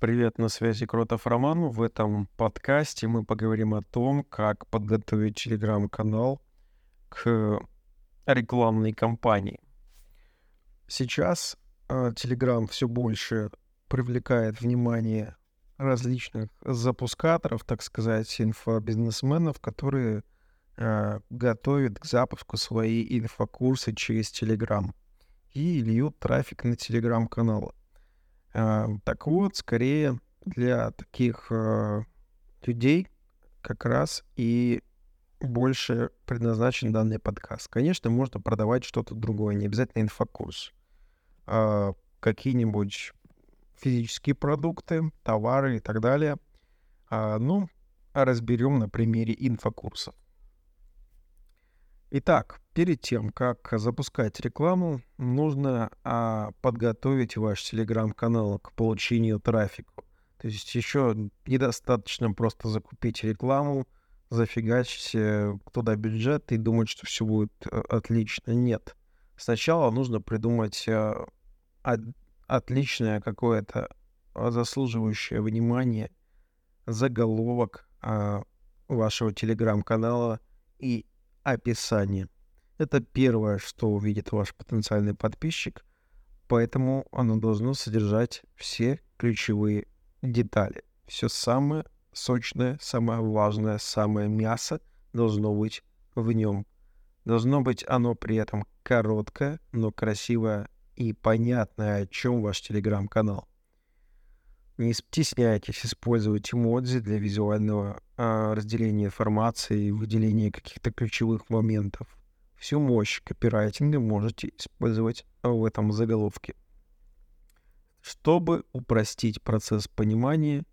Привет, на связи Кротов Роман. В этом подкасте мы поговорим о том, как подготовить телеграм-канал к рекламной кампании. Сейчас э, Telegram все больше привлекает внимание различных запускаторов, так сказать, инфобизнесменов, которые э, готовят к запуску свои инфокурсы через Telegram и льют трафик на Telegram-каналы. А, так вот, скорее для таких а, людей как раз и больше предназначен данный подкаст. Конечно, можно продавать что-то другое, не обязательно инфокурс. А, какие-нибудь физические продукты, товары и так далее. Ну, разберем на примере инфокурсов. Итак, перед тем, как запускать рекламу, нужно а, подготовить ваш телеграм-канал к получению трафика. То есть еще недостаточно просто закупить рекламу, зафигачить э, туда бюджет и думать, что все будет э, отлично. Нет. Сначала нужно придумать а, отличное какое-то заслуживающее внимание заголовок а, вашего телеграм-канала и описание. Это первое, что увидит ваш потенциальный подписчик, поэтому оно должно содержать все ключевые детали. Все самое сочное, самое важное, самое мясо должно быть в нем. Должно быть оно при этом короткое, но красивое и понятное, о чем ваш телеграм-канал. Не стесняйтесь использовать эмодзи для визуального а, разделения информации и выделения каких-то ключевых моментов. Всю мощь копирайтинга можете использовать в этом заголовке. Чтобы упростить процесс понимания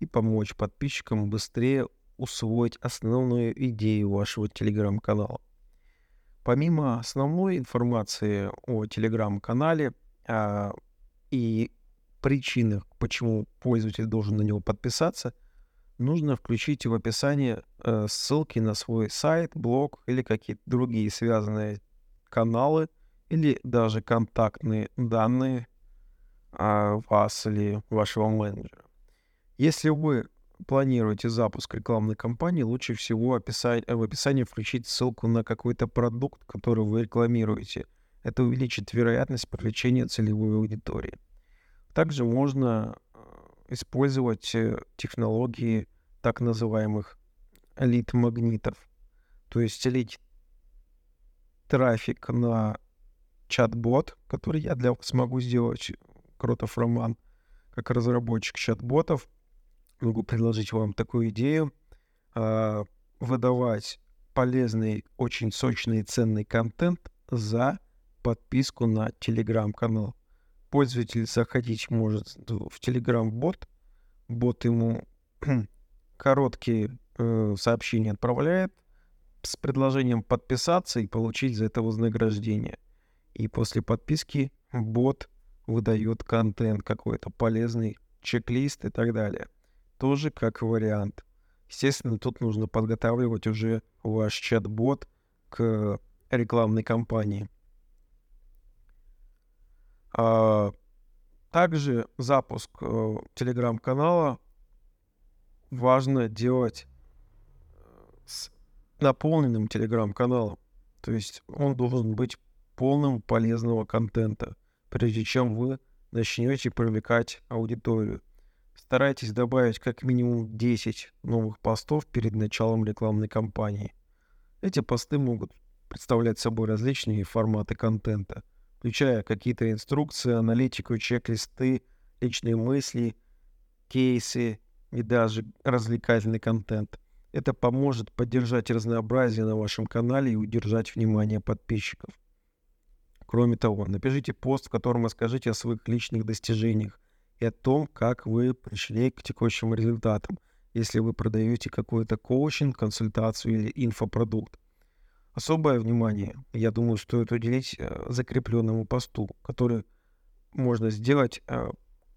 и помочь подписчикам быстрее усвоить основную идею вашего телеграм-канала. Помимо основной информации о телеграм-канале а, и причинах, почему пользователь должен на него подписаться, нужно включить в описание э, ссылки на свой сайт, блог или какие-то другие связанные каналы или даже контактные данные э, вас или вашего менеджера. Если вы планируете запуск рекламной кампании, лучше всего описать, в описании включить ссылку на какой-то продукт, который вы рекламируете. Это увеличит вероятность привлечения целевой аудитории. Также можно э, использовать э, технологии так называемых лид-магнитов, то есть лить трафик на чат-бот, который я для вас могу сделать, Кротов Роман, как разработчик чат-ботов, могу предложить вам такую идею, э, выдавать полезный, очень сочный и ценный контент за подписку на телеграм-канал пользователь заходить может в Telegram-бот, бот ему короткие э, сообщения отправляет с предложением подписаться и получить за это вознаграждение. И после подписки бот выдает контент какой-то полезный, чек-лист и так далее. Тоже как вариант. Естественно, тут нужно подготавливать уже ваш чат-бот к рекламной кампании. А, также запуск э, телеграм-канала важно делать э, с наполненным телеграм-каналом. То есть он должен быть полным полезного контента, прежде чем вы начнете привлекать аудиторию. Старайтесь добавить как минимум 10 новых постов перед началом рекламной кампании. Эти посты могут представлять собой различные форматы контента – включая какие-то инструкции, аналитику, чек-листы, личные мысли, кейсы и даже развлекательный контент. Это поможет поддержать разнообразие на вашем канале и удержать внимание подписчиков. Кроме того, напишите пост, в котором расскажите о своих личных достижениях и о том, как вы пришли к текущим результатам, если вы продаете какой-то коучинг, консультацию или инфопродукт. Особое внимание, я думаю, стоит уделить э, закрепленному посту, который можно сделать э,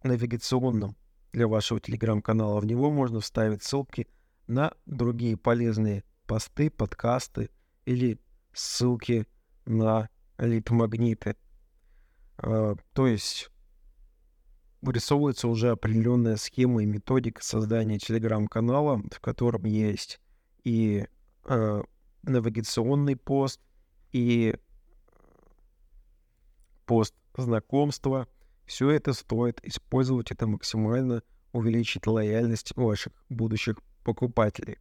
навигационным для вашего телеграм-канала. В него можно вставить ссылки на другие полезные посты, подкасты или ссылки на лид-магниты. Э, то есть вырисовывается уже определенная схема и методика создания телеграм-канала, в котором есть и навигационный пост, и пост знакомства. Все это стоит использовать, это максимально увеличит лояльность ваших будущих покупателей.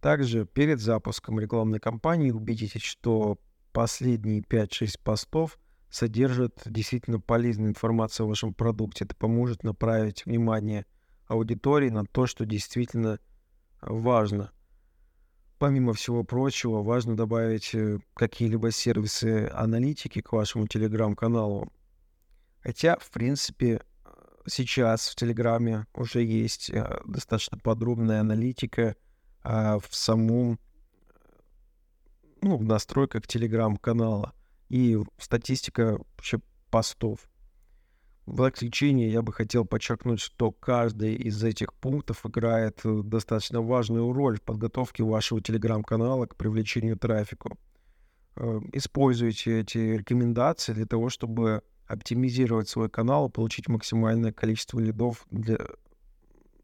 Также перед запуском рекламной кампании убедитесь, что последние 5-6 постов содержат действительно полезную информацию о вашем продукте. Это поможет направить внимание аудитории на то, что действительно важно. Помимо всего прочего, важно добавить э, какие-либо сервисы аналитики к вашему телеграм-каналу. Хотя, в принципе, сейчас в Телеграме уже есть э, достаточно подробная аналитика а, в самом, ну, в настройках Телеграм-канала и статистика вообще постов. В заключение я бы хотел подчеркнуть, что каждый из этих пунктов играет э, достаточно важную роль в подготовке вашего телеграм-канала к привлечению трафику. Э, используйте эти рекомендации для того, чтобы оптимизировать свой канал и получить максимальное количество лидов для,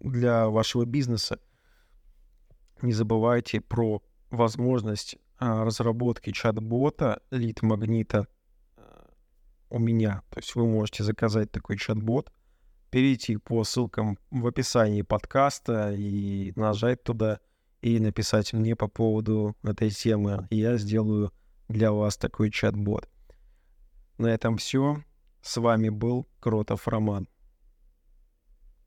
для вашего бизнеса. Не забывайте про возможность а, разработки чат-бота, лид-магнита у меня. То есть вы можете заказать такой чат-бот, перейти по ссылкам в описании подкаста и нажать туда и написать мне по поводу этой темы. Я сделаю для вас такой чат-бот. На этом все. С вами был Кротов Роман.